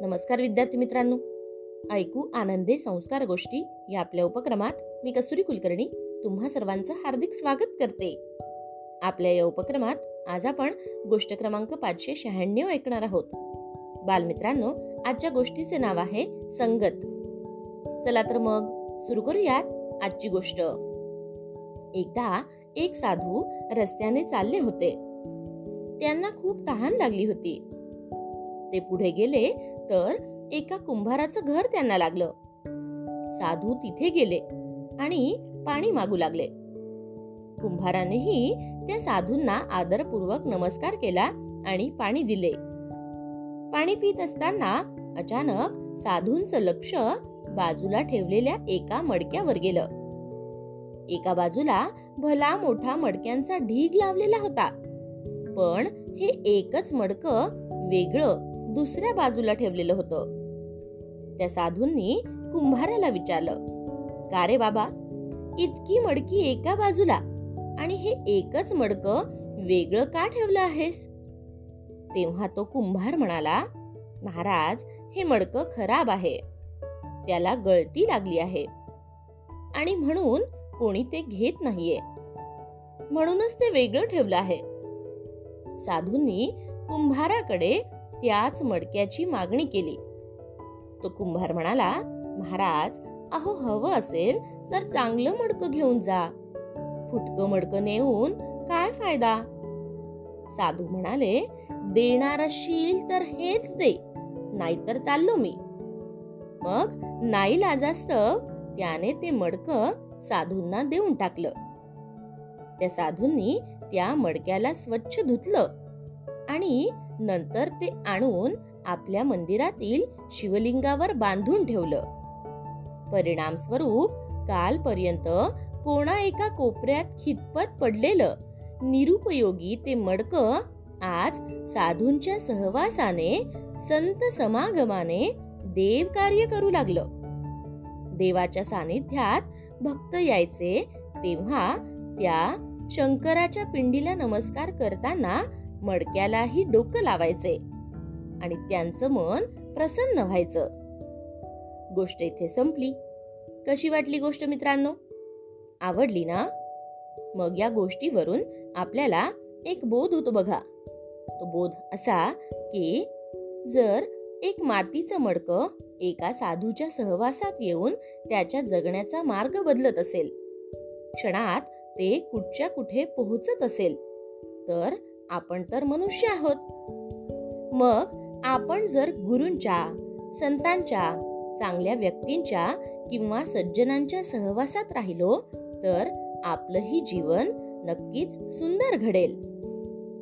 नमस्कार विद्यार्थी मित्रांनो. ऐकू आनंदे संस्कार गोष्टी या आपल्या उपक्रमात मी कस्तुरी कुलकर्णी तुम्हा सर्वांचं हार्दिक स्वागत करते. आपल्या या उपक्रमात आज आपण गोष्ट क्रमांक पाचशे शहाण्णव ऐकणार आहोत. बालमित्रांनो आजच्या गोष्टीचे नाव आहे संगत. चला तर मग सुरू करूयात आजची गोष्ट. एकदा एक साधू रस्त्याने चालले होते. त्यांना खूप तहान लागली होती. ते पुढे गेले तर एका कुंभाराचं घर त्यांना लागलं. साधू तिथे गेले आणि पाणी मागू लागले. कुंभारानेही त्या साधूंना आदरपूर्वक नमस्कार केला आणि पाणी दिले. पाणी पित असताना अचानक साधूंचं लक्ष बाजूला ठेवलेल्या एका मडक्यावर गेलं. एका बाजूला भला मोठा मडक्यांचा ढीग लावलेला होता. पण हे एकच मडकं वेगळं दुसऱ्या बाजूला ठेवलेलं होतं. त्या साधूंनी कुंभाराला विचारलं का रे बाबा? इतकी मडकी एका बाजूला आणि हे एकच मडक वेगळं का ठेवलं आहेस? तेव्हा तो कुंभार म्हणाला महाराज हे मडक खराब आहे. त्याला गळती लागली आहे. आणि म्हणून कोणी ते घेत नाहीये. म्हणूनच ते वेगळं ठेवलं आहे. साधूंनी कुंभाराकडे त्याच मडक्याची मागणी केली. तो कुंभार म्हणाला महाराज अहो हवं असेल तर चांगलं मडकं घेऊन जा. फुटक मडकं नेऊन काय फायदा? साधू म्हणाले देणार असशील तर हेच दे नाहीतर चाललो मी. मग नाही लाजास्तव त्याने ते मडक साधूंना देऊन टाकलं. त्या साधूंनी त्या मडक्याला स्वच्छ धुतलं आणि नंतर ते आणून आपल्या मंदिरातील शिवलिंगावर बांधून ठेवलं. परिणाम स्वरूप कालपर्यंत कोणा एका कोपऱ्यात खितपत पडलेलं निरुपयोगी ते मडक आज साधूंच्या सहवासाने संत समागमाने देव कार्य करू लागलं. देवाच्या सानिध्यात भक्त यायचे तेव्हा त्या शंकराच्या पिंडीला नमस्कार करताना मडक्यालाही डोकं लावायचे. आणि त्यांचं मन प्रसन्न व्हायचं. गोष्ट इथे संपली. कशी वाटली गोष्ट मित्रांनो? आवडली ना? मग या गोष्टीवरून आपल्याला एक बोध होतो बघा. तो बोध असा की जर एक मातीचं मडकं एका साधूच्या सहवासात येऊन त्याच्या जगण्याचा मार्ग बदलत असेल. क्षणात ते कुठच्या कुठे पोहोचत असेल. तर आपण तर मनुष्य आहोत. मग आपण जर गुरूंच्या संतांच्या चांगल्या व्यक्तींच्या किंवा सज्जनांच्या सहवासात राहिलो तर आपलंही जीवन नक्कीच सुंदर घडेल.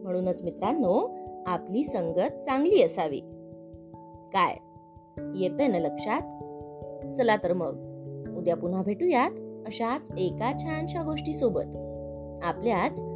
म्हणूनच मित्रांनो आपली संगत चांगली असावी. काय? येतंय ना लक्षात? चला तर मग उद्या पुन्हा भेटूयात अशाच एका छानशा गोष्टी सोबत आपल्याच